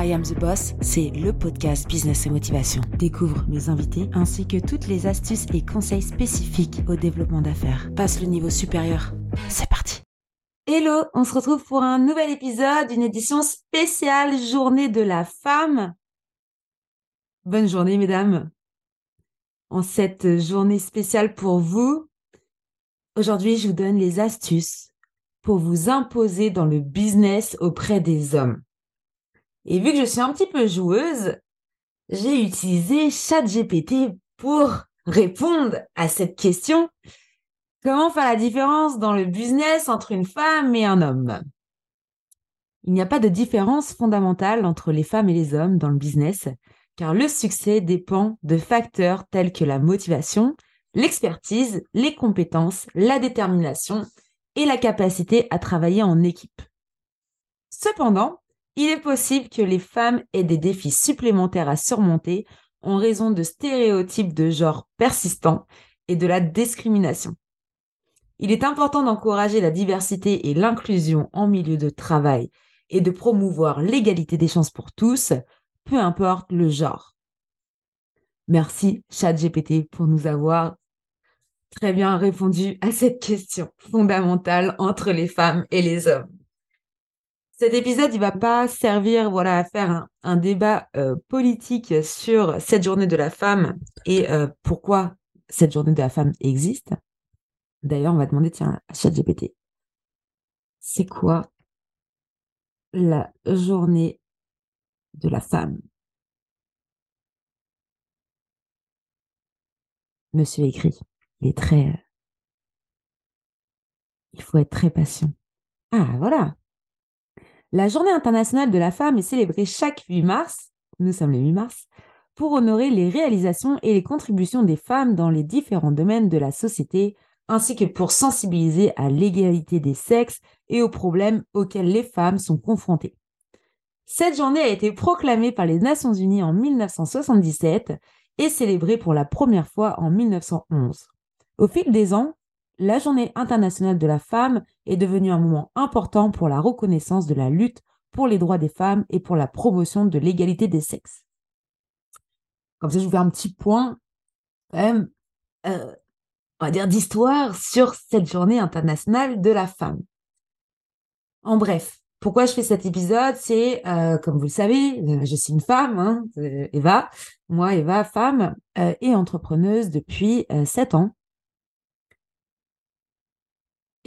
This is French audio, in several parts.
I Am the Boss, c'est le podcast Business et Motivation. Découvre mes invités ainsi que toutes les astuces et conseils spécifiques au développement d'affaires. Passe le niveau supérieur. C'est parti. Hello, on se retrouve pour un nouvel épisode, une édition spéciale Journée de la femme. Bonne journée, mesdames. En cette journée spéciale pour vous, aujourd'hui, je vous donne les astuces pour vous imposer dans le business auprès des hommes. Et vu que je suis un petit peu joueuse, j'ai utilisé ChatGPT pour répondre à cette question. Comment faire la différence dans le business entre une femme et un homme? Il n'y a pas de différence fondamentale entre les femmes et les hommes dans le business, car le succès dépend de facteurs tels que la motivation, l'expertise, les compétences, la détermination et la capacité à travailler en équipe. Cependant, il est possible que les femmes aient des défis supplémentaires à surmonter en raison de stéréotypes de genre persistants et de la discrimination. Il est important d'encourager la diversité et l'inclusion en milieu de travail et de promouvoir l'égalité des chances pour tous, peu importe le genre. Merci ChatGPT pour nous avoir très bien répondu à cette question fondamentale entre les femmes et les hommes. Cet épisode, il va pas servir voilà, à faire un, débat euh, politique sur cette journée de la femme et euh, pourquoi cette journée de la femme existe. D'ailleurs, on va demander, tiens, à ChatGPT, c'est quoi la journée de la femme? Monsieur écrit, il est très... Il faut être très patient. Ah, voilà, la Journée internationale de la femme est célébrée chaque 8 mars, nous sommes le 8 mars, pour honorer les réalisations et les contributions des femmes dans les différents domaines de la société, ainsi que pour sensibiliser à l'égalité des sexes et aux problèmes auxquels les femmes sont confrontées. Cette journée a été proclamée par les Nations Unies en 1977 et célébrée pour la première fois en 1911. Au fil des ans, la journée internationale de la femme est devenue un moment important pour la reconnaissance de la lutte pour les droits des femmes et pour la promotion de l'égalité des sexes. Comme ça, je vous fais un petit point, quand même, euh, on va dire, d'histoire sur cette journée internationale de la femme. En bref, pourquoi je fais cet épisode? C'est, euh, comme vous le savez, euh, je suis une femme, hein, Eva, moi, Eva, femme et entrepreneuse depuis 7 ans.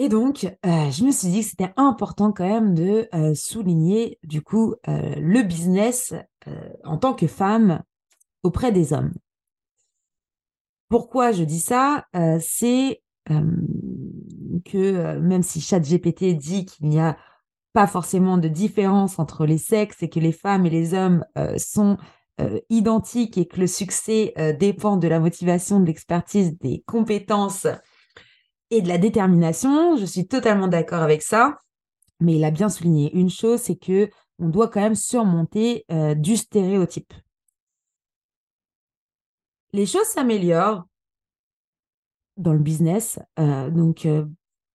Et donc, euh, je me suis dit que c'était important quand même de euh, souligner du coup euh, le business en tant que femme auprès des hommes. Pourquoi je dis ça? C'est que même si ChatGPT dit qu'il n'y a pas forcément de différence entre les sexes et que les femmes et les hommes sont identiques et que le succès dépend de la motivation, de l'expertise, des compétences et de la détermination. Je suis totalement d'accord avec ça. Mais il a bien souligné une chose, c'est que on doit quand même surmonter euh, du stéréotype. Les choses s'améliorent dans le business. Euh, donc, euh,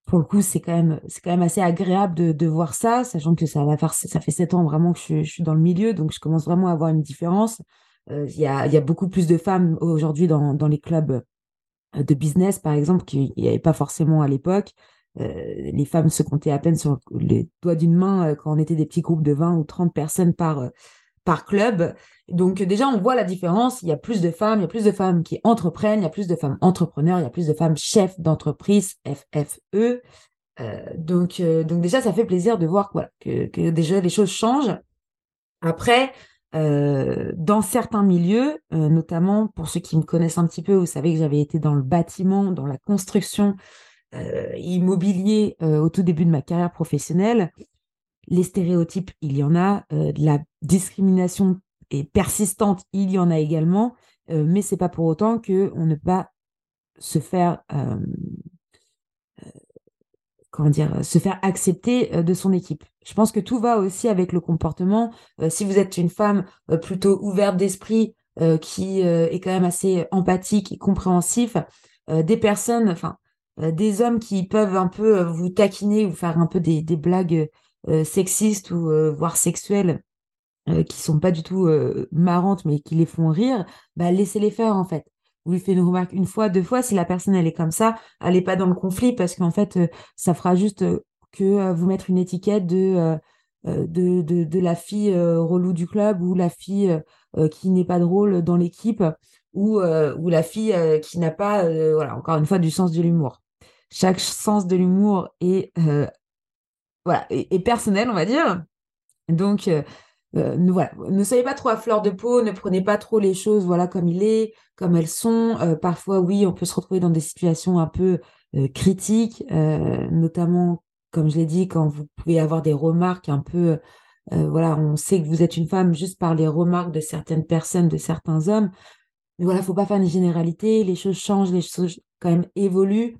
pour le coup, c'est quand même, quand même assez agréable de, voir ça, sachant que ça ça fait sept ans vraiment que je, suis dans le milieu, donc je commence vraiment à avoir une différence. Il y, a, y, a, beaucoup plus de femmes aujourd'hui dans, dans les clubs de business, par exemple, qu'il n'y avait pas forcément à l'époque. Euh, les femmes se comptaient à peine sur les doigts d'une main euh, quand on était des petits groupes de 20 ou 30 personnes par, par club. Donc déjà, on voit la différence. Il y a plus de femmes, il y a plus de femmes qui entreprennent, il y a plus de femmes entrepreneurs, il y a plus de femmes chefs d'entreprise, FFE. donc, donc déjà, ça fait plaisir de voir que déjà les choses changent. Après, euh, dans certains milieux, euh, notamment pour ceux qui me connaissent un petit peu, vous savez que j'avais été dans le bâtiment, dans la construction euh, immobilier au tout début de ma carrière professionnelle. Les stéréotypes, il y en a. la discrimination est persistante, il y en a également. mais c'est pas pour autant que on ne peut pas se faire comment dire, euh, se faire accepter euh, de son équipe. Je pense que tout va aussi avec le comportement. Euh, si vous êtes une femme plutôt ouverte d'esprit, qui est quand même assez empathique et compréhensif, des personnes, enfin, des hommes qui peuvent un peu vous taquiner ou faire un peu des, blagues sexistes ou voire sexuelles qui sont pas du tout marrantes, mais qui les font rire, bah, laissez-les faire, en fait. Vous lui faites une remarque une fois, deux fois. Si la personne, elle est comme ça, elle pas dans le conflit parce qu'en fait, ça fera juste que vous mettre une étiquette de, de, de, la fille relou du club ou la fille qui n'est pas drôle dans l'équipe ou, ou la fille qui n'a pas, voilà, encore une fois, du sens de l'humour. Chaque sens de l'humour est, voilà, personnel, on va dire. Donc, euh, ne, voilà, ne soyez pas trop à fleur de peau, ne prenez pas trop les choses voilà comme il est, comme elles sont. Euh, parfois, oui, on peut se retrouver dans des situations un peu euh, critiques, notamment, comme je l'ai dit, quand vous pouvez avoir des remarques un peu, voilà, on sait que vous êtes une femme juste par les remarques de certaines personnes, de certains hommes. Mais voilà, faut pas faire une généralité. Les choses changent, les choses quand même évoluent.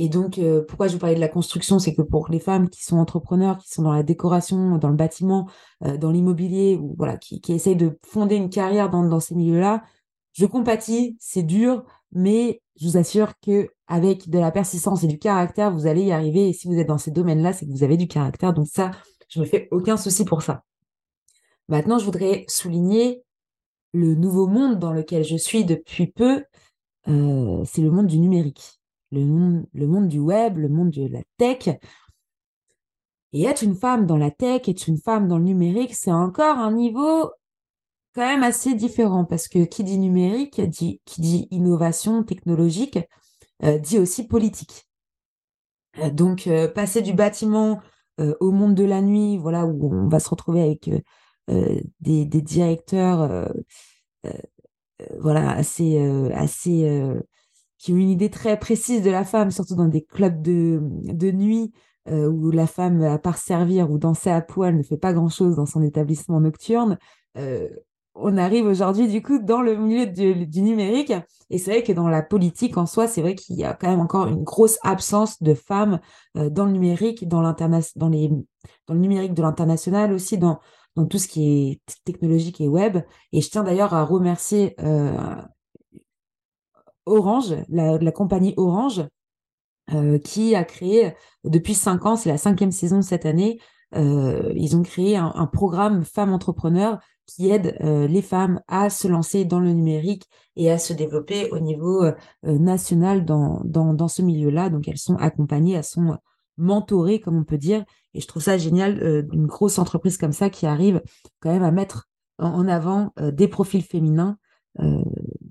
Et donc, euh, pourquoi je vous parlais de la construction, c'est que pour les femmes qui sont entrepreneurs, qui sont dans la décoration, dans le bâtiment, euh, dans l'immobilier, ou voilà, qui, essayent de fonder une carrière dans, ces milieux-là, je compatis, c'est dur, mais je vous assure que avec de la persistance et du caractère, vous allez y arriver. Et si vous êtes dans ces domaines-là, c'est que vous avez du caractère. Donc ça, je me fais aucun souci pour ça. Maintenant, je voudrais souligner le nouveau monde dans lequel je suis depuis peu. Euh, c'est le monde du numérique le monde, le monde du web, le monde de la tech. Et être une femme dans la tech, être une femme dans le numérique, c'est encore un niveau quand même assez différent parce que qui dit numérique, dit, qui dit innovation technologique, euh, dit aussi politique. Euh, donc, euh, passer du bâtiment au monde de la nuit, voilà, où on va se retrouver avec des, des, directeurs voilà, assez, assez qui ont une idée très précise de la femme, surtout dans des clubs de, de nuit euh, où la femme, à part servir ou danser à poil, ne fait pas grand-chose dans son établissement nocturne. Euh, on arrive aujourd'hui du coup dans le milieu du, numérique et c'est vrai que dans la politique en soi, c'est vrai qu'il y a quand même encore une grosse absence de femmes euh, dans le numérique, dans dans les dans le numérique de l'international aussi, dans dans tout ce qui est technologique et web. Et je tiens d'ailleurs à remercier Orange, la, compagnie Orange, euh, qui a créé depuis cinq ans, c'est la cinquième saison cette année, euh, ils ont créé un, programme Femmes Entrepreneurs qui aide euh, les femmes à se lancer dans le numérique et à se développer au niveau national dans, dans, ce milieu-là. Donc elles sont accompagnées, elles sont mentorées, comme on peut dire. Et je trouve ça génial d'une grosse entreprise comme ça qui arrive quand même à mettre en avant des profils féminins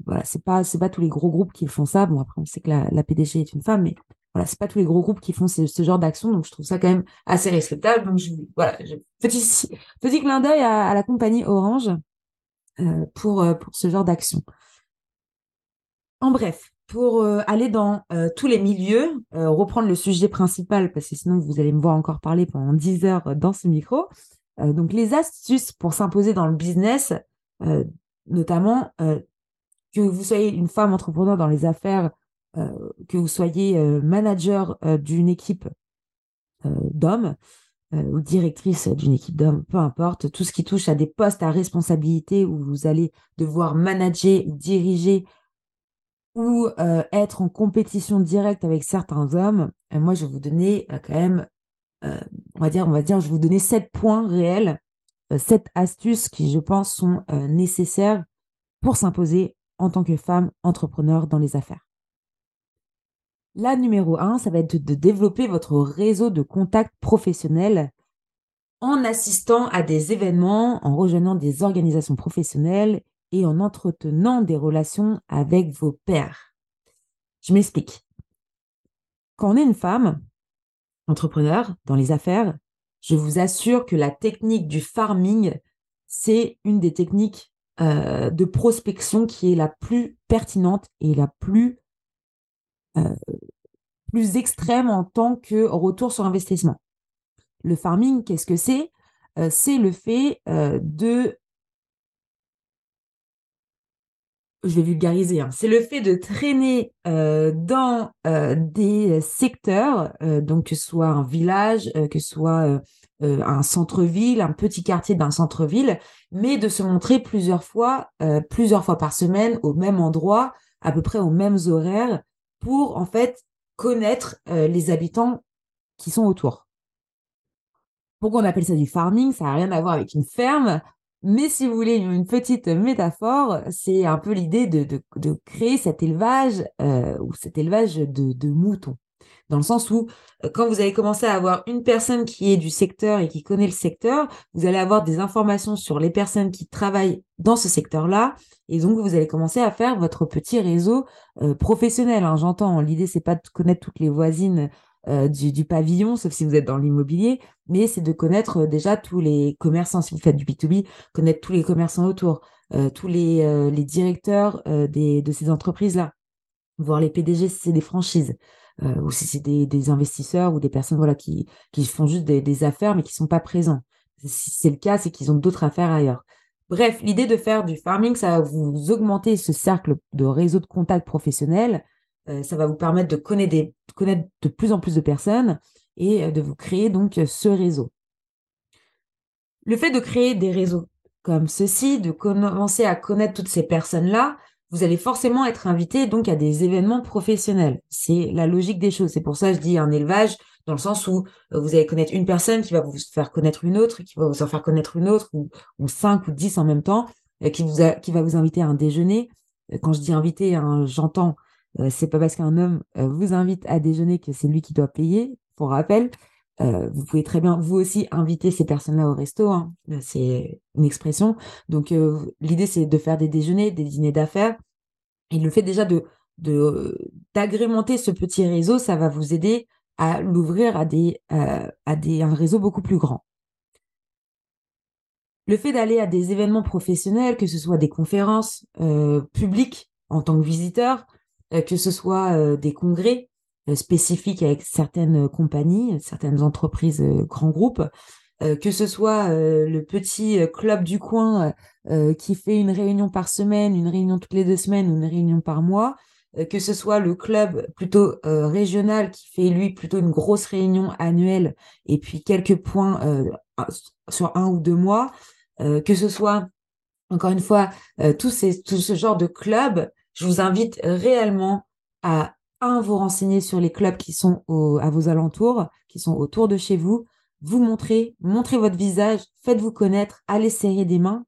voilà, c'est pas c'est pas tous les gros groupes qui font ça. Bon après on sait que la, la PDG est une femme, mais voilà, c'est pas tous les gros groupes qui font ce, genre d'action, donc je trouve ça quand même assez respectable. Donc je, voilà, petit petit clin d'œil à, la compagnie Orange euh, pour euh, pour ce genre d'action. En bref, pour euh, aller dans tous les milieux, reprendre le sujet principal, parce que sinon vous allez me voir encore parler pendant 10 heures dans ce micro. donc les astuces pour s'imposer dans le business, notamment que vous soyez une femme entrepreneur dans les affaires, euh, que vous soyez euh, manager d'une équipe d'hommes ou directrice d'une équipe d'hommes, peu importe, tout ce qui touche à des postes à responsabilité où vous allez devoir manager, diriger ou être en compétition directe avec certains hommes, moi je vais vous donner quand même, on va dire, on va dire, je vais vous donner sept points réels euh, sept astuces qui, je pense, sont euh, nécessaires pour s'imposer en tant que femme entrepreneur dans les affaires. La numéro un, ça va être de développer votre réseau de contacts professionnels en assistant à des événements, en rejoignant des organisations professionnelles et en entretenant des relations avec vos pairs. Je m'explique. Quand on est une femme entrepreneur dans les affaires, je vous assure que la technique du farming, c'est une des techniques euh, de prospection qui est la plus pertinente et la plus, euh, plus extrême en tant que retour sur investissement. Le farming, qu'est-ce que c'est? Euh, C'est le fait de je vais vulgariser, hein. c'est le fait de traîner dans des secteurs, donc que ce soit un village, que ce soit euh, un centre-ville, un petit quartier d'un centre-ville, mais de se montrer plusieurs fois, euh, plusieurs fois par semaine au même endroit, à peu près aux mêmes horaires, pour en fait connaître euh, les habitants qui sont autour. Pourquoi on appelle ça du farming? Ça n'a rien à voir avec une ferme. Mais si vous voulez une petite métaphore, c'est un peu l'idée de, créer cet élevage ou cet élevage de, moutons. Dans le sens où, euh, quand vous allez commencer à avoir une personne qui est du secteur et qui connaît le secteur, vous allez avoir des informations sur les personnes qui travaillent dans ce secteur-là. Et donc, vous allez commencer à faire votre petit réseau euh, professionnel. Hein, J'entends, l'idée, c'est pas de connaître toutes les voisines euh, du, pavillon, sauf si vous êtes dans l'immobilier, mais c'est de connaître déjà tous les commerçants, si vous faites du B2B, connaître tous les commerçants autour, tous les, les directeurs des, de ces entreprises-là, voir les PDG si c'est des franchises, ou si c'est des, investisseurs ou des personnes voilà, qui, qui font juste des, affaires mais qui sont pas présents. Si c'est le cas, c'est qu'ils ont d'autres affaires ailleurs. Bref, l'idée de faire du farming, ça va vous augmenter ce cercle de réseau de contacts professionnels euh, ça va vous permettre de connaître, de plus en plus de personnes et euh, de vous créer donc ce réseau. Le fait de créer des réseaux comme ceci, de commencer à connaître toutes ces personnes-là, vous allez forcément être invité donc à des événements professionnels. C'est la logique des choses. C'est pour ça que je dis un élevage dans le sens où euh, vous allez connaître une personne qui va vous faire connaître une autre, qui va vous en faire connaître une autre, ou, cinq ou dix en même temps, qui, vous qui va vous inviter à un déjeuner. Quand je dis inviter, hein, j'entends euh, c'est pas parce qu'un homme euh, vous invite à déjeuner que c'est lui qui doit payer. Pour rappel, euh, vous pouvez très bien vous aussi inviter ces personnes-là au resto. Hein. C'est une expression. Donc l'idée c'est de faire des déjeuners, des dîners d'affaires. Et le fait déjà de d'agrémenter ce petit réseau, ça va vous aider à l'ouvrir à des un réseau beaucoup plus grand. Le fait d'aller à des événements professionnels, que ce soit des conférences publiques en tant que visiteur, euh, que ce soit euh, des congrès euh, spécifiques avec certaines compagnies, certaines entreprises, grands groupes, que ce soit le petit club du coin qui fait une réunion par semaine, une réunion toutes les deux semaines ou une réunion par mois, que ce soit le club plutôt régional qui fait lui plutôt une grosse réunion annuelle et puis quelques points sur un ou deux mois, que ce soit encore une fois tout, ces, tout ce genre de club je vous invite réellement à, un, vous renseigner sur les clubs qui sont à vos alentours, qui sont autour de chez vous, vous montrer, montrez votre visage, faites-vous connaître, allez serrer des mains,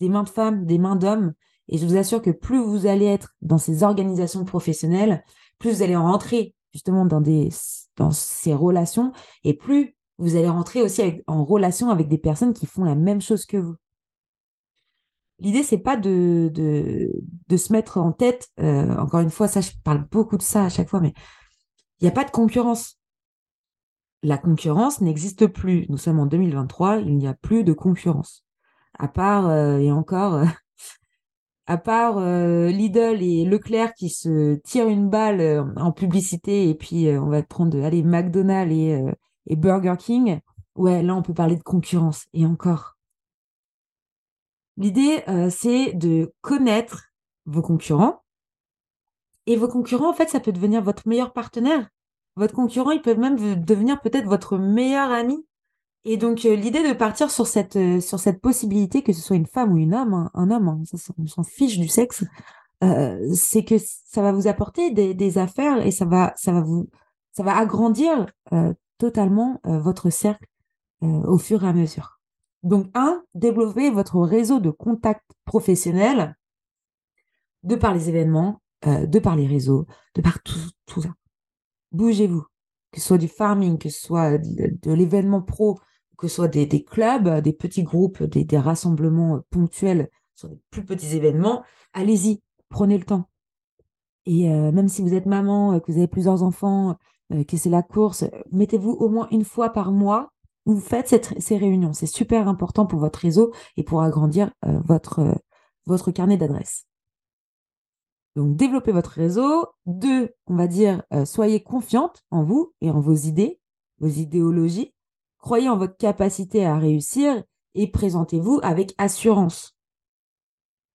des mains de femmes, des mains d'hommes, et je vous assure que plus vous allez être dans ces organisations professionnelles, plus vous allez rentrer justement dans, des, dans ces relations, et plus vous allez rentrer aussi en relation avec des personnes qui font la même chose que vous. L'idée, c'est pas de, de, se mettre en tête, euh, encore une fois, ça, je parle beaucoup de ça à chaque fois, mais il n'y a pas de concurrence. La concurrence n'existe plus. Nous sommes en 2023, il n'y a plus de concurrence. À part, euh, et encore, euh, à part Lidl et Leclerc qui se tirent une balle en publicité, et puis on va prendre, allez, McDonald's et, et Burger King, ouais, là, on peut parler de concurrence. Et encore, L'idée, euh, c'est de connaître vos concurrents. Et vos concurrents, en fait, ça peut devenir votre meilleur partenaire. Votre concurrent, il peut même devenir peut-être votre meilleur ami. Et donc, euh, l'idée de partir sur cette, euh, sur cette possibilité, que ce soit une femme ou une homme, hein, un homme, hein, on s'en fiche du sexe, c'est que ça va vous apporter des, des, affaires et ça va, ça va vous, ça va agrandir totalement votre cercle au fur et à mesure. Donc, un, développer votre réseau de contacts professionnels de par les événements, euh, de par les réseaux, de par tout, ça. Bougez-vous, que ce soit du farming, que ce soit de, l'événement pro, que ce soit des, clubs, des petits groupes, des, rassemblements ponctuels sur des plus petits événements, allez-y, prenez le temps. Et euh, même si vous êtes maman, que vous avez plusieurs enfants, euh, que c'est la course, mettez-vous au moins une fois par mois vous faites ces réunions. C'est super important pour votre réseau et pour agrandir euh, votre, euh, votre carnet d'adresses. Donc, développez votre réseau. Deux, on va dire, euh, soyez confiante en vous et en vos idées, vos idéologies. Croyez en votre capacité à réussir et présentez-vous avec assurance.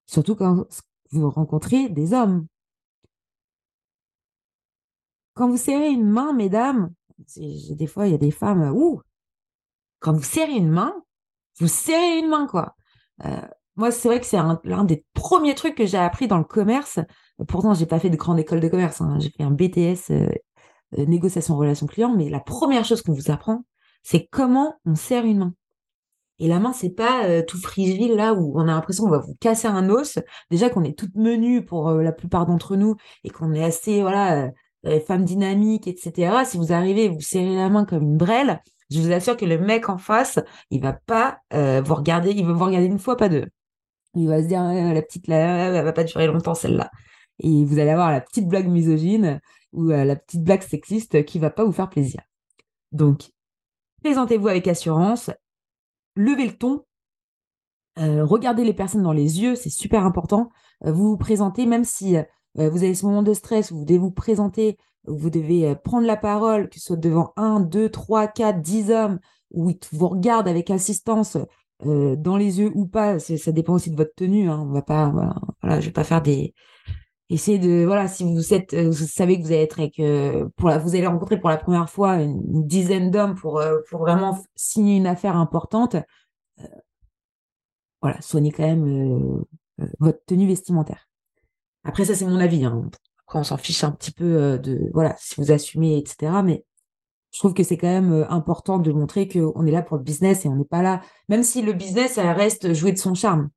Surtout quand vous rencontrez des hommes. Quand vous serrez une main, mesdames, des fois, il y a des femmes, ouh, quand vous serrez une main, vous serrez une main, quoi. Euh, moi, c'est vrai que c'est l'un des premiers trucs que j'ai appris dans le commerce. Pourtant, j'ai pas fait de grande école de commerce. Hein. J'ai fait un BTS euh, euh, négociation relation client, mais la première chose qu'on vous apprend, c'est comment on serre une main. Et la main, c'est pas tout frigile là où on a l'impression qu'on va vous casser un os. Déjà qu'on est toute menue pour la plupart d'entre nous et qu'on est assez voilà femme dynamique, etc. Si vous arrivez vous serrez la main comme une brêle, je vous assure que le mec en face, il va pas vous regarder, il va vous regarder une fois, pas deux. Il va se dire la petite là, elle va pas durer longtemps celle-là. Et vous allez avoir la petite blague misogyne ou la petite blague sexiste qui va pas vous faire plaisir. Donc, présentez-vous avec assurance, levez le ton, euh, regardez les personnes dans les yeux, c'est super important. Euh, vous vous présentez, même si euh, vous avez ce moment de stress, vous devez vous présenter, vous devez prendre la parole, que ce soit devant un, deux, trois, quatre, dix hommes, où ils vous regardent avec assistance dans les yeux ou pas, ça dépend aussi de votre tenue. Hein. On va pas, voilà, vais pas faire des, essayez de voilà si euh, vous savez que vous allez être avec euh, pour la, vous allez rencontrer pour la première fois une, dizaine d'hommes pour euh, pour vraiment signer une affaire importante voilà soignez quand même votre tenue vestimentaire après ça c'est mon avis hein. Après on s'en fiche un petit peu de voilà si vous assumez etc mais je trouve que c'est quand même important de montrer qu'on est là pour le business et on n'est pas là même si le business reste jouer de son charme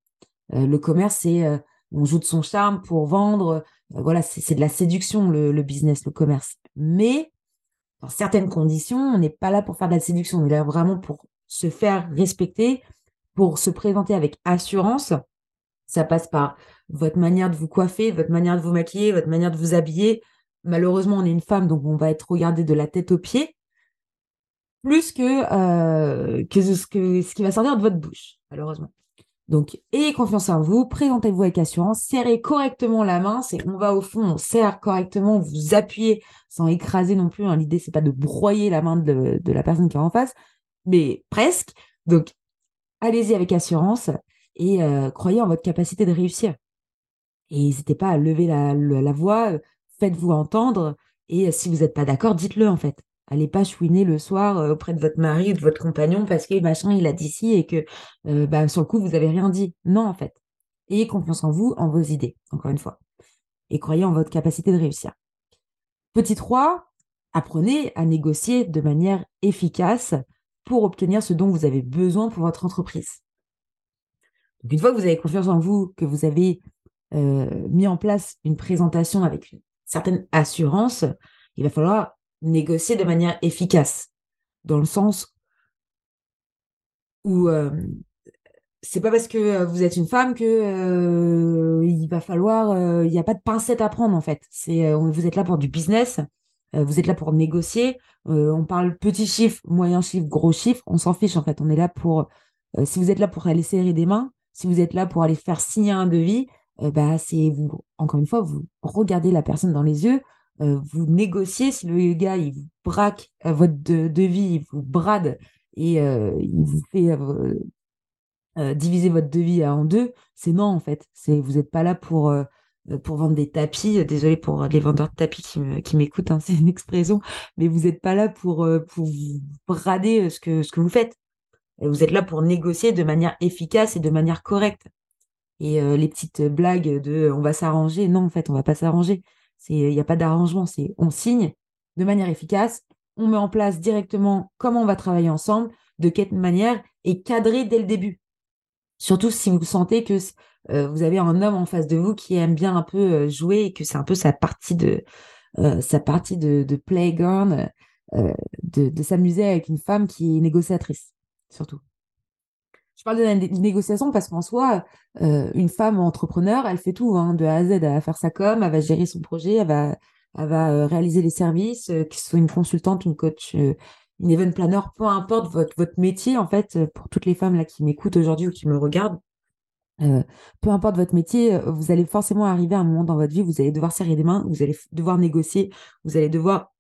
le commerce c'est on joue de son charme pour vendre. Euh, voilà, c'est de la séduction, le, business, le commerce. Mais dans certaines conditions, on n'est pas là pour faire de la séduction. On est là vraiment pour se faire respecter, pour se présenter avec assurance. Ça passe par votre manière de vous coiffer, votre manière de vous maquiller, votre manière de vous habiller. Malheureusement, on est une femme, donc on va être regardé de la tête aux pieds, plus que, euh, que, ce qui va sortir de votre bouche, malheureusement. Donc, ayez confiance en vous, présentez-vous avec assurance, serrez correctement la main. C'est on va au fond, on serre correctement, vous appuyez sans écraser non plus. Hein. L'idée, c'est pas de broyer la main de, la personne qui est en face, mais presque. Donc, allez-y avec assurance et croyez en votre capacité de réussir. Et n'hésitez pas à lever la, voix, faites-vous entendre. Et si vous n'êtes pas d'accord, dites-le en fait. Allez pas chouiner le soir auprès de votre mari ou de votre compagnon parce que machin il a dit ci et que bah, sur le coup vous avez rien dit. Non en fait. Ayez confiance en vous, en vos idées, encore une fois. Et croyez en votre capacité de réussir. Petit 3, apprenez à négocier de manière efficace pour obtenir ce dont vous avez besoin pour votre entreprise. Une fois que vous avez confiance en vous, que vous avez euh, mis en place une présentation avec une certaine assurance, il va falloir négocier de manière efficace, dans le sens où euh, c'est pas parce que euh, vous êtes une femme que euh, il va falloir, il n'y a pas de pincette à prendre en fait. Vous êtes là pour du business, vous êtes là pour négocier. on parle petit chiffre, moyen chiffre, gros chiffre, on s'en fiche en fait. On est là pour, si vous êtes là pour aller serrer des mains, si vous êtes là pour aller faire signer un devis, bah c'est vous encore une fois vous regardez la personne dans les yeux, euh, vous négociez, si le gars il vous braque euh, votre devis, il vous brade et euh, il vous fait diviser votre devis en deux, c'est non en fait. Vous n'êtes pas là pour vendre des tapis. Désolé pour les vendeurs de tapis qui m'écoutent, hein, c'est une expression, mais vous n'êtes pas là pour vous brader ce que vous faites. Vous êtes là pour négocier de manière efficace et de manière correcte. Et les petites blagues de on va s'arranger, non en fait on va pas s'arranger il n'y a pas d'arrangement, on signe de manière efficace, on met en place directement comment on va travailler ensemble, de quelle manière, et cadrer dès le début. Surtout si vous sentez que euh, vous avez un homme en face de vous qui aime bien un peu euh, jouer et que c'est un peu sa partie euh, de playground, de s'amuser avec une femme qui est négociatrice, surtout. Je parle de négociation parce qu'en soi, euh, une femme entrepreneur, elle fait tout, hein, de A à Z. Elle va faire sa com, elle va gérer son projet, elle va, euh, réaliser les services, euh, ce soit une consultante, une coach, une event planner, peu importe votre, métier, en fait, pour toutes les femmes là qui m'écoutent aujourd'hui ou qui me regardent, peu importe votre métier, vous allez forcément arriver à un moment dans votre vie, vous allez devoir serrer des mains, vous allez devoir négocier, vous allez devoir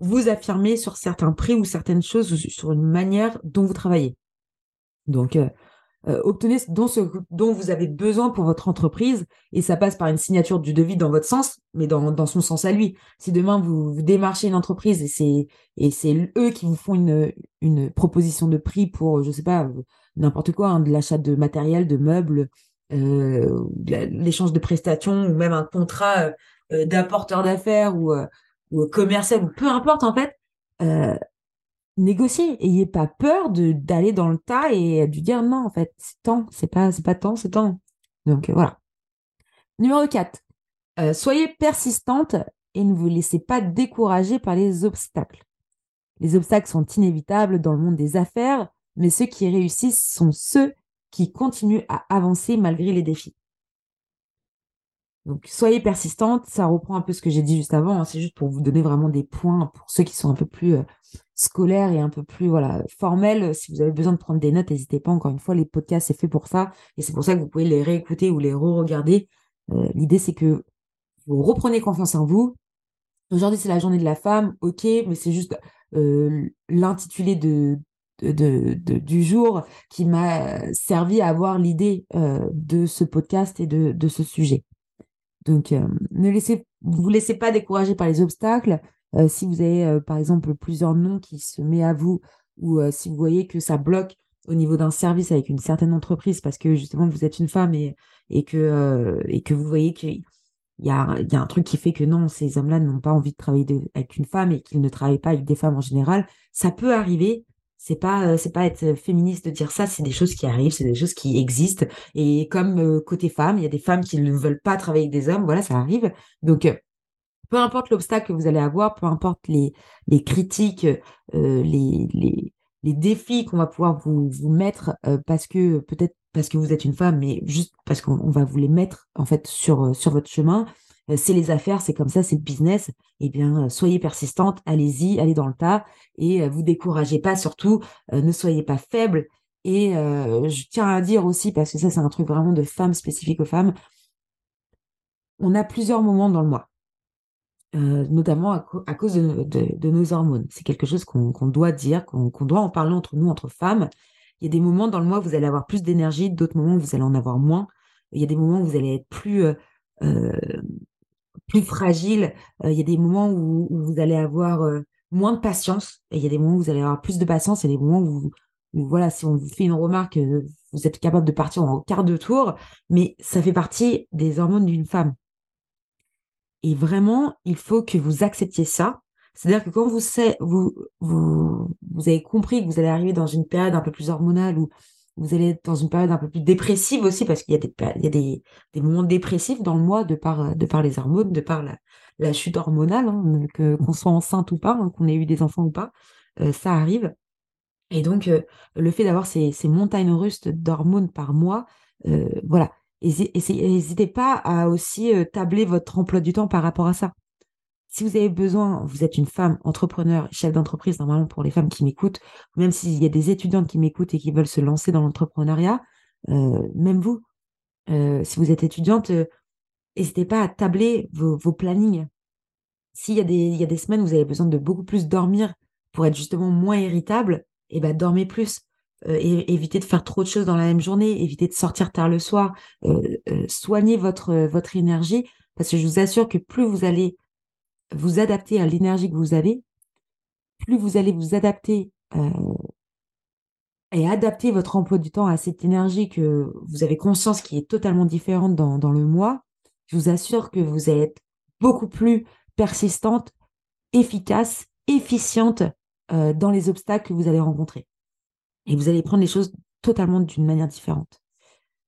vous affirmer sur certains prix ou certaines choses, ou sur une manière dont vous travaillez. Donc, euh, euh, obtenez ce, dont vous avez besoin pour votre entreprise et ça passe par une signature du devis dans votre sens, mais dans, dans son sens à lui. Si demain vous, démarchez une entreprise et c'est et c'est eux qui vous font une, une proposition de prix pour, je sais pas, n'importe quoi, hein, de l'achat de matériel, de meubles, euh, l'échange de prestations ou même un contrat d'apporteur d'affaires ou, ou commercial ou peu importe en fait, négocier. Ayez pas peur d'aller dans le tas et de dire non, en fait, c'est temps, c'est pas, pas temps, c'est temps. Donc euh, voilà. Numéro 4. Euh, soyez persistante et ne vous laissez pas décourager par les obstacles. Les obstacles sont inévitables dans le monde des affaires, mais ceux qui réussissent sont ceux qui continuent à avancer malgré les défis. Donc, soyez persistante. Ça reprend un peu ce que j'ai dit juste avant. Hein. C'est juste pour vous donner vraiment des points pour ceux qui sont un peu plus euh, scolaires et un peu plus voilà formels. Si vous avez besoin de prendre des notes, n'hésitez pas. Encore une fois, les podcasts, c'est fait pour ça. Et c'est pour ça que vous pouvez les réécouter ou les re-regarder. Euh, l'idée, c'est que vous reprenez confiance en vous. Aujourd'hui, c'est la journée de la femme. OK, mais c'est juste euh, l'intitulé du jour qui m'a servi à avoir l'idée de ce podcast et de ce sujet. Donc, euh, ne laissez, vous laissez pas décourager par les obstacles. Euh, si vous avez, euh, par exemple, plusieurs noms qui se met à vous, ou si vous voyez que ça bloque au niveau d'un service avec une certaine entreprise parce que justement vous êtes une femme et, que, vous voyez qu'il y a un truc qui fait que non, ces hommes-là n'ont pas envie de travailler avec une femme et qu'ils ne travaillent pas avec des femmes en général, ça peut arriver c'est pas euh, c'est pas être féministe de dire ça c'est des choses qui arrivent c'est des choses qui existent. Et comme euh, côté femme il y a des femmes qui ne veulent pas travailler avec des hommes voilà ça arrive. Donc euh, peu importe l'obstacle que vous allez avoir peu importe les les critiques les, les les défis qu'on va pouvoir vous vous mettre parce que peut-être parce que vous êtes une femme mais juste parce qu'on va vous les mettre en fait sur sur votre chemin euh, c'est les affaires, c'est comme ça, c'est le business, eh bien, euh, soyez persistante, allez-y, allez dans le tas et euh, vous découragez pas, surtout, ne soyez pas faible. Et je tiens à dire aussi, parce que ça, c'est un truc vraiment de femmes spécifique aux femmes, on a plusieurs moments dans le mois. notamment à, cause de, nos hormones. C'est quelque chose qu'on doit dire, qu'on doit en parler entre nous, entre femmes. Il y a des moments dans le mois où vous allez avoir plus d'énergie, d'autres moments où vous allez en avoir moins. Il y a des moments où vous allez être plus plus fragile. Euh, il y a des moments où, vous allez avoir euh, moins de patience et il y a des moments où vous allez avoir plus de patience et des moments où, voilà, si on vous fait une remarque, euh, vous êtes capable de partir en quart de tour, mais ça fait partie des hormones d'une femme. Et vraiment, il faut que vous acceptiez ça. C'est-à-dire que quand vous, vous, vous, vous avez compris que vous allez arriver dans une période un peu plus hormonale où vous allez être dans une période un peu plus dépressive aussi, parce qu'il y a, des, moments dépressifs dans le mois de par, les hormones, de par la, chute hormonale, hein, que, qu'on soit enceinte ou pas, hein, qu'on ait eu des enfants ou pas, euh, ça arrive. Et donc, euh, le fait d'avoir ces, montagnes russes d'hormones par mois, euh, voilà. N'hésitez pas à aussi tabler votre emploi du temps par rapport à ça. Si vous avez besoin, vous êtes une femme entrepreneur, chef d'entreprise, normalement pour les femmes qui m'écoutent, même s'il y a des étudiantes qui m'écoutent et qui veulent se lancer dans l'entrepreneuriat, euh, même vous, euh, si vous êtes étudiante, euh, n'hésitez pas à tabler vos, plannings. S'il y, a des, semaines où vous avez besoin de beaucoup plus dormir pour être justement moins irritable, et eh ben dormez plus. et évitez de faire trop de choses dans la même journée, évitez de sortir tard le soir, soignez votre énergie, parce que je vous assure que plus vous allez vous adapter à l'énergie que vous avez, plus vous allez vous adapter euh, et adapter votre emploi du temps à cette énergie que vous avez conscience qui est totalement différente dans, le mois, je vous assure que vous allez être beaucoup plus persistante, efficace, efficiente euh, dans les obstacles que vous allez rencontrer. Et vous allez prendre les choses totalement d'une manière différente.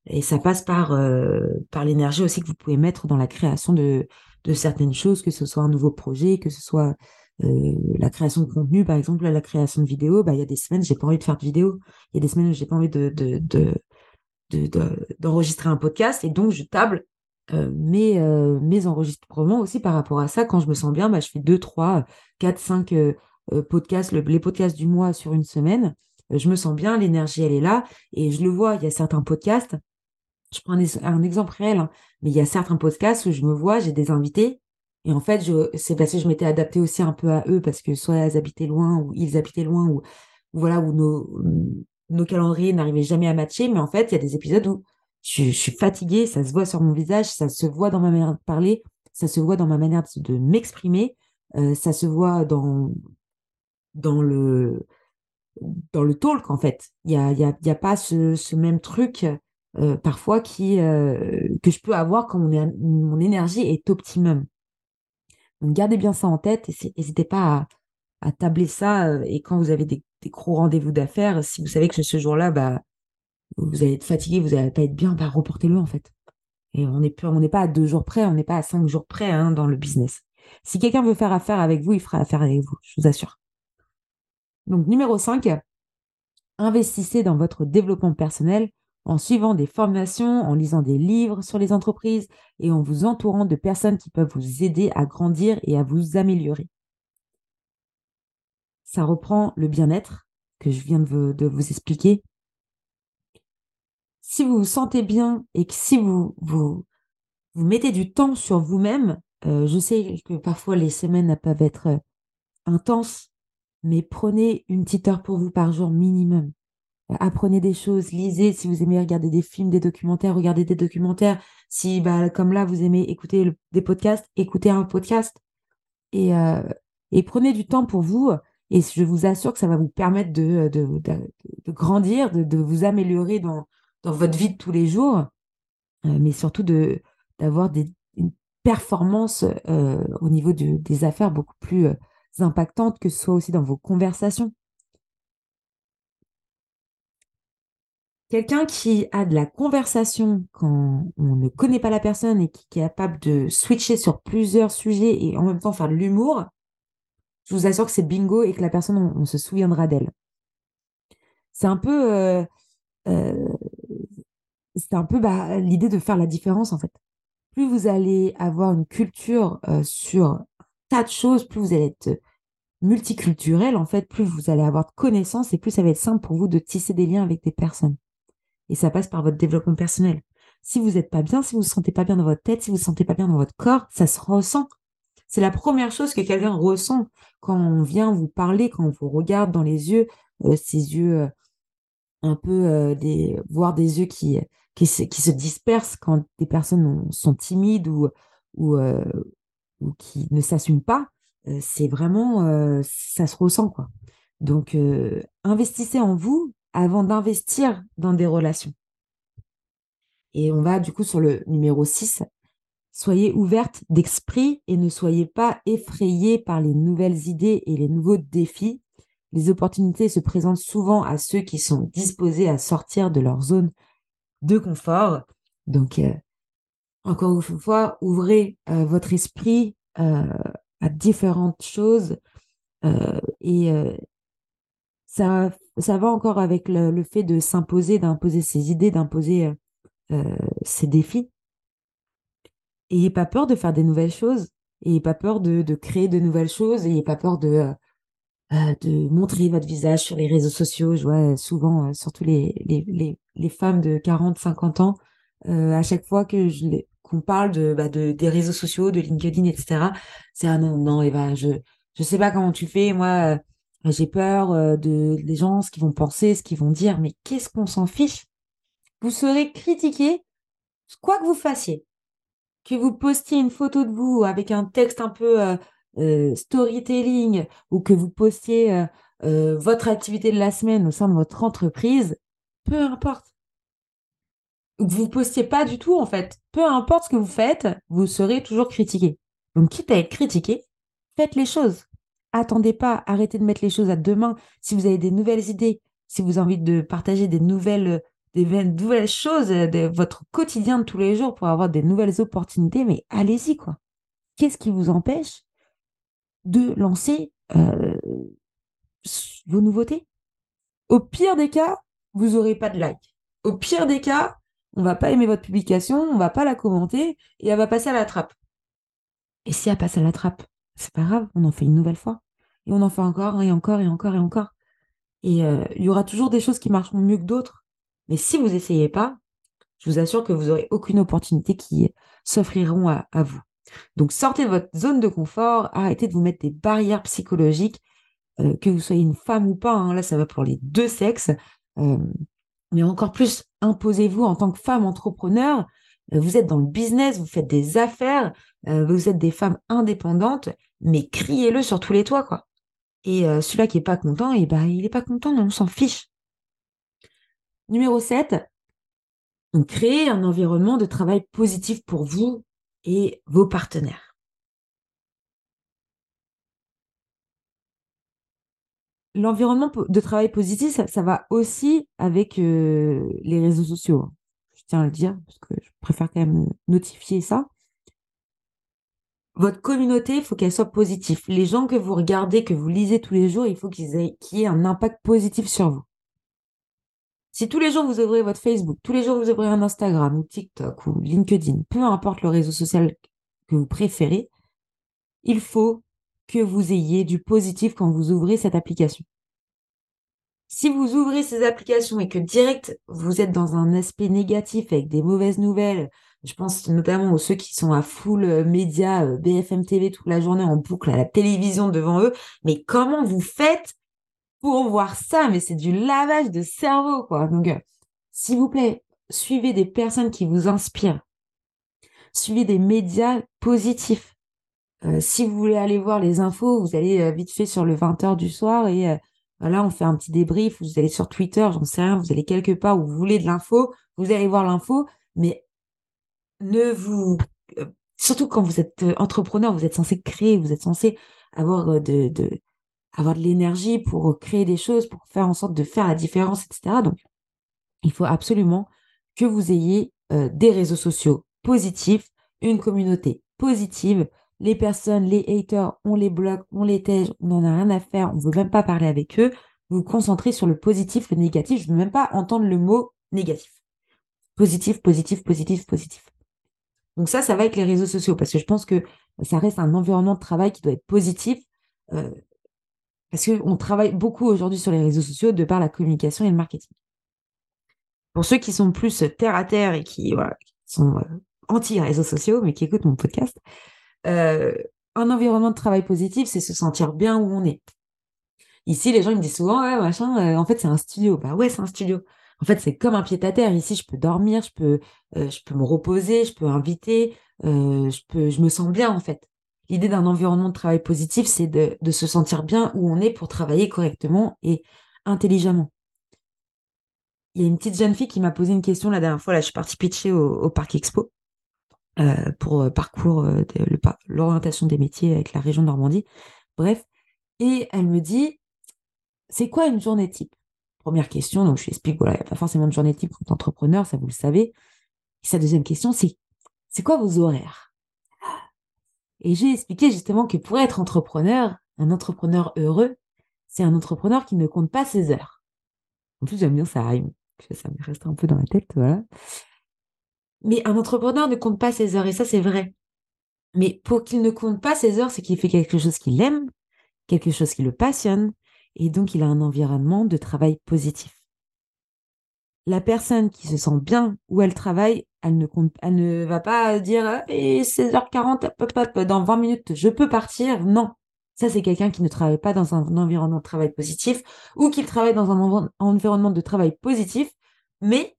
Et ça passe par, euh, par l'énergie aussi que vous pouvez mettre dans la création de, de certaines choses, que ce soit un nouveau projet, que ce soit euh, la création de contenu, par exemple, la création de vidéos, bah, il y a des semaines, j'ai pas envie de faire de vidéos. Il y a des semaines où j'ai pas envie de, de, de, d'enregistrer un podcast et donc je table euh, mes, euh, mes enregistrements aussi par rapport à ça. Quand je me sens bien, bah, je fais deux, trois, quatre, cinq podcasts, les podcasts du mois sur une semaine. je me sens bien, l'énergie elle est là et je le vois. Il y a certains podcasts je prends un, exemple réel, hein, mais il y a certains podcasts où je me vois, j'ai des invités, et en fait, c'est parce que je m'étais adaptée aussi un peu à eux, parce que soit elles habitaient loin, ou ils habitaient loin, ou, voilà, où nos, calendriers n'arrivaient jamais à matcher, mais en fait, il y a des épisodes où je, suis fatiguée, ça se voit sur mon visage, ça se voit dans ma manière de parler, ça se voit dans ma manière de, m'exprimer, euh, ça se voit dans, le dans le talk en fait. Il y a, y, a, pas ce même truc euh, parfois qui euh, que je peux avoir quand mon, énergie est optimum. Donc gardez bien ça en tête et n'hésitez pas à tabler ça. Et quand vous avez des, gros rendez-vous d'affaires, si vous savez que ce jour-là, bah, vous allez être fatigué, vous n'allez pas être bien, bah, reportez-le en fait. Et on n'est on n'est pas à deux jours près, on n'est pas à cinq jours près hein, dans le business. Si quelqu'un veut faire affaire avec vous, il fera affaire avec vous, je vous assure. Donc, numéro 5, investissez dans votre développement personnel en suivant des formations, en lisant des livres sur les entreprises et en vous entourant de personnes qui peuvent vous aider à grandir et à vous améliorer. Ça reprend le bien-être que je viens de vous, expliquer. Si vous vous sentez bien et que si vous, vous, mettez du temps sur vous-même, euh, je sais que parfois les semaines peuvent être euh, intenses, mais prenez une petite heure pour vous par jour minimum. Apprenez des choses, lisez si vous aimez regarder des films, des documentaires, regardez des documentaires. Si, bah, comme là, vous aimez écouter des podcasts, écoutez un podcast. Et, euh, et prenez du temps pour vous. Et je vous assure que ça va vous permettre de, grandir, de, vous améliorer dans, votre vie de tous les jours, mais surtout d'avoir des, performance euh, au niveau des affaires beaucoup plus euh, impactantes, que ce soit aussi dans vos conversations. Quelqu'un qui a de la conversation quand on ne connaît pas la personne et qui est capable de switcher sur plusieurs sujets et en même temps faire de l'humour, je vous assure que c'est bingo et que la personne, on, se souviendra d'elle. C'est un peu, euh, peu bah, l'idée de faire la différence en fait plus vous allez avoir une culture euh, sur un tas de choses, plus vous allez être multiculturel, en fait, plus vous allez avoir de connaissances et plus ça va être simple pour vous de tisser des liens avec des personnes. Et ça passe par votre développement personnel. Si vous n'êtes pas bien, si vous ne vous sentez pas bien dans votre tête, si vous ne vous sentez pas bien dans votre corps, ça se ressent. C'est la première chose que quelqu'un ressent quand on vient vous parler, quand on vous regarde dans les yeux, euh, ces yeux euh, un peu des, voir des yeux qui, se, qui se dispersent quand des personnes sont timides ou, ou, euh, ou qui ne s'assument pas, euh, c'est vraiment, euh, ça se ressent. quoi. Donc, investissez en vous avant d'investir dans des relations. Et on va du coup sur le numéro 6. Soyez ouverte d'esprit et ne soyez pas effrayée par les nouvelles idées et les nouveaux défis. Les opportunités se présentent souvent à ceux qui sont disposés à sortir de leur zone de confort. Donc, euh, encore une fois, ouvrez euh, votre esprit euh, à différentes choses et ça, ça va encore avec le, fait de s'imposer, d'imposer ses idées, d'imposer ses défis. Ayez pas peur de faire des nouvelles choses. Ayez pas peur de, de créer de nouvelles choses. Ayez pas peur de, euh, de montrer votre visage sur les réseaux sociaux. Je vois souvent, euh, surtout les, les, les, femmes de 40, 50 ans, euh, à chaque fois que je qu'on parle de, bah, de, des réseaux sociaux, de LinkedIn, etc. C'est un non, non, Eva, je je sais pas comment tu fais. Moi, j'ai peur de des gens, ce qu'ils vont penser, ce qu'ils vont dire. Mais qu'est-ce qu'on s'en fiche? Vous serez critiqué, quoi que vous fassiez. Que vous postiez une photo de vous avec un texte un peu euh, storytelling ou que vous postiez euh, euh, votre activité de la semaine au sein de votre entreprise, peu importe. Ou que vous postiez pas du tout, en fait. Peu importe ce que vous faites, vous serez toujours critiqué. Donc, quitte à être critiqué, faites les choses. Attendez pas, arrêtez de mettre les choses à demain. Si vous avez des nouvelles idées, si vous avez envie de partager des nouvelles, des nouvelles choses de votre quotidien de tous les jours pour avoir des nouvelles opportunités, mais allez-y, quoi. Qu'est-ce qui vous empêche de lancer euh, vos nouveautés? Au pire des cas, vous n'aurez pas de like. Au pire des cas, on va pas aimer votre publication, on va pas la commenter et elle va passer à la trappe. Et si elle passe à la trappe, c'est pas grave, on en fait une nouvelle fois. Et on en fait encore et encore et encore et encore. Et euh, il y aura toujours des choses qui marcheront mieux que d'autres. Mais si vous essayez pas, je vous assure que vous aurez aucune opportunité qui s'offriront à vous. Donc sortez de votre zone de confort, arrêtez de vous mettre des barrières psychologiques, euh, que vous soyez une femme ou pas, hein, là ça va pour les deux sexes, euh, mais encore plus imposez-vous en tant que femme entrepreneur, vous êtes dans le business, vous faites des affaires, vous êtes des femmes indépendantes, mais criez-le sur tous les toits, quoi. Et celui-là qui est pas content, et eh ben, il est pas content, on s'en fiche. Numéro 7, créez un environnement de travail positif pour vous et vos partenaires. l'environnement de travail positif, ça, va aussi avec euh, les réseaux sociaux. Je tiens à le dire, parce que je préfère quand même notifier ça. Votre communauté, il faut qu'elle soit positive. Les gens que vous regardez, que vous lisez tous les jours, il faut qu'ils aient, aient un impact positif sur vous. Si tous les jours vous ouvrez votre Facebook, tous les jours vous ouvrez un Instagram ou TikTok ou LinkedIn, peu importe le réseau social que vous préférez, il faut que vous ayez du positif quand vous ouvrez cette application. Si vous ouvrez ces applications et que direct vous êtes dans un aspect négatif avec des mauvaises nouvelles, je pense notamment aux ceux qui sont à full euh, média, euh, BFM TV toute la journée en boucle à la télévision devant eux, mais comment vous faites pour voir ça? Mais c'est du lavage de cerveau, quoi. Donc, euh, s'il vous plaît, suivez des personnes qui vous inspirent. Suivez des médias positifs. Si vous voulez aller voir les infos, vous allez vite fait sur le 20h du soir et euh, voilà, on fait un petit débrief, vous allez sur Twitter, j'en sais rien, vous allez quelque part où vous voulez de l'info, vous allez voir l'info, mais ne vous... surtout quand vous êtes entrepreneur, vous êtes censé créer, vous êtes censé de avoir de l'énergie pour créer des choses, pour faire en sorte de faire la différence, etc. Donc, il faut absolument que vous ayez des réseaux sociaux positifs, une communauté positive, les personnes, les haters, on les bloque, on les tège, on n'en a rien à faire, on ne veut même pas parler avec eux. Vous vous concentrez sur le positif, le négatif. Je ne veux même pas entendre le mot négatif. Positif, positif, positif, positif. Donc ça, ça va avec les réseaux sociaux parce que je pense que ça reste un environnement de travail qui doit être positif. Euh, parce qu'on travaille beaucoup aujourd'hui sur les réseaux sociaux de par la communication et le marketing. Pour ceux qui sont plus terre à terre et qui, sont euh, anti-réseaux sociaux, mais qui écoutent mon podcast, euh, un environnement de travail positif, c'est se sentir bien où on est. Ici, les gens me disent souvent, ouais, machin, euh, en fait, c'est un studio. Bah ouais, c'est un studio. En fait, c'est comme un pied à terre. Ici, je peux dormir, je peux, euh, me reposer, je peux inviter, je peux, me sens bien, en fait. L'idée d'un environnement de travail positif, c'est de, se sentir bien où on est pour travailler correctement et intelligemment. Il y a une petite jeune fille qui m'a posé une question la dernière fois. Là, je suis partie pitcher au Parc Expo. Euh, pour euh, parcours euh, l'orientation des métiers avec la région Normandie. Bref, et elle me dit, c'est quoi une journée type? Première question, donc je lui explique, voilà, il n'y a pas forcément de journée type quand entrepreneur, ça vous le savez. Et sa deuxième question, c'est, c'est quoi vos horaires? Et j'ai expliqué justement que pour être entrepreneur, un entrepreneur heureux, c'est un entrepreneur qui ne compte pas ses heures. En plus, j'aime bien ça rime, ça me reste un peu dans la tête, voilà. Mais un entrepreneur ne compte pas ses heures, et ça, c'est vrai. Mais pour qu'il ne compte pas ses heures, c'est qu'il fait quelque chose qu'il aime, quelque chose qui le passionne, et donc il a un environnement de travail positif. La personne qui se sent bien où elle travaille, elle ne, compte, elle ne va pas dire et 16h40, dans 20 minutes, je peux partir. Non. Ça, c'est quelqu'un qui ne travaille pas dans un environnement de travail positif ou qui travaille dans un environnement de travail positif, mais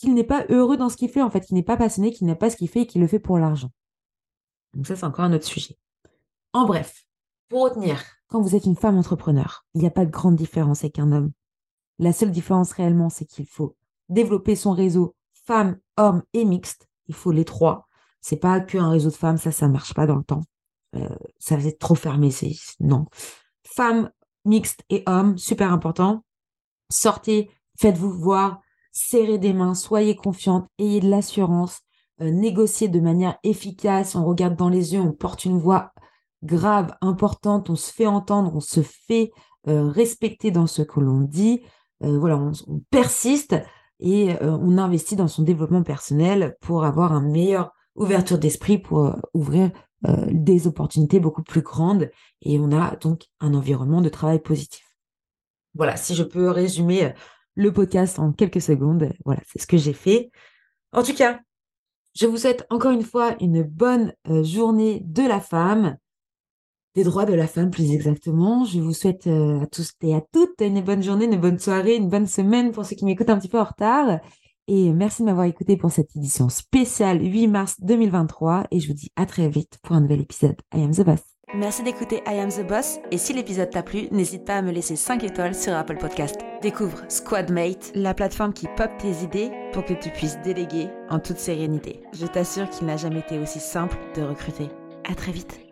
qu'il n'est pas heureux dans ce qu'il fait, en fait, qu'il n'est pas passionné, qu'il n'a pas ce qu'il fait et qu'il le fait pour l'argent. Donc ça, c'est encore un autre sujet. En bref, pour retenir, quand vous êtes une femme entrepreneur, il n'y a pas de grande différence avec un homme. La seule différence réellement, c'est qu'il faut développer son réseau femmes, hommes et mixte. Il faut les trois. C'est pas qu'un réseau de femmes, ça, ça marche pas dans le temps. Euh, ça va être trop fermé, c'est non. Femmes, mixtes et hommes, super important. Sortez, faites-vous voir, serrez des mains, soyez confiante, ayez de l'assurance, euh, négociez de manière efficace, on regarde dans les yeux, on porte une voix grave, importante, on se fait entendre, on se fait euh, respecter dans ce que l'on dit, euh, voilà, on, persiste et on investit dans son développement personnel pour avoir une meilleure ouverture d'esprit, pour ouvrir des opportunités beaucoup plus grandes et on a donc un environnement de travail positif. Voilà, si je peux résumer le podcast en quelques secondes. Voilà, c'est ce que j'ai fait. En tout cas, je vous souhaite encore une fois une bonne euh, journée de la femme, des droits de la femme plus exactement. Je vous souhaite euh, à tous et à toutes une bonne journée, une bonne soirée, une bonne semaine pour ceux qui m'écoutent un petit peu en retard. Et merci de m'avoir écouté pour cette édition spéciale 8 mars 2023. Et je vous dis à très vite pour un nouvel épisode. I am the boss. Merci d'écouter I Am the Boss et si l'épisode t'a plu, n'hésite pas à me laisser 5 étoiles sur Apple Podcast. Découvre Squadmate, la plateforme qui pop tes idées pour que tu puisses déléguer en toute sérénité. Je t'assure qu'il n'a jamais été aussi simple de recruter. À très vite.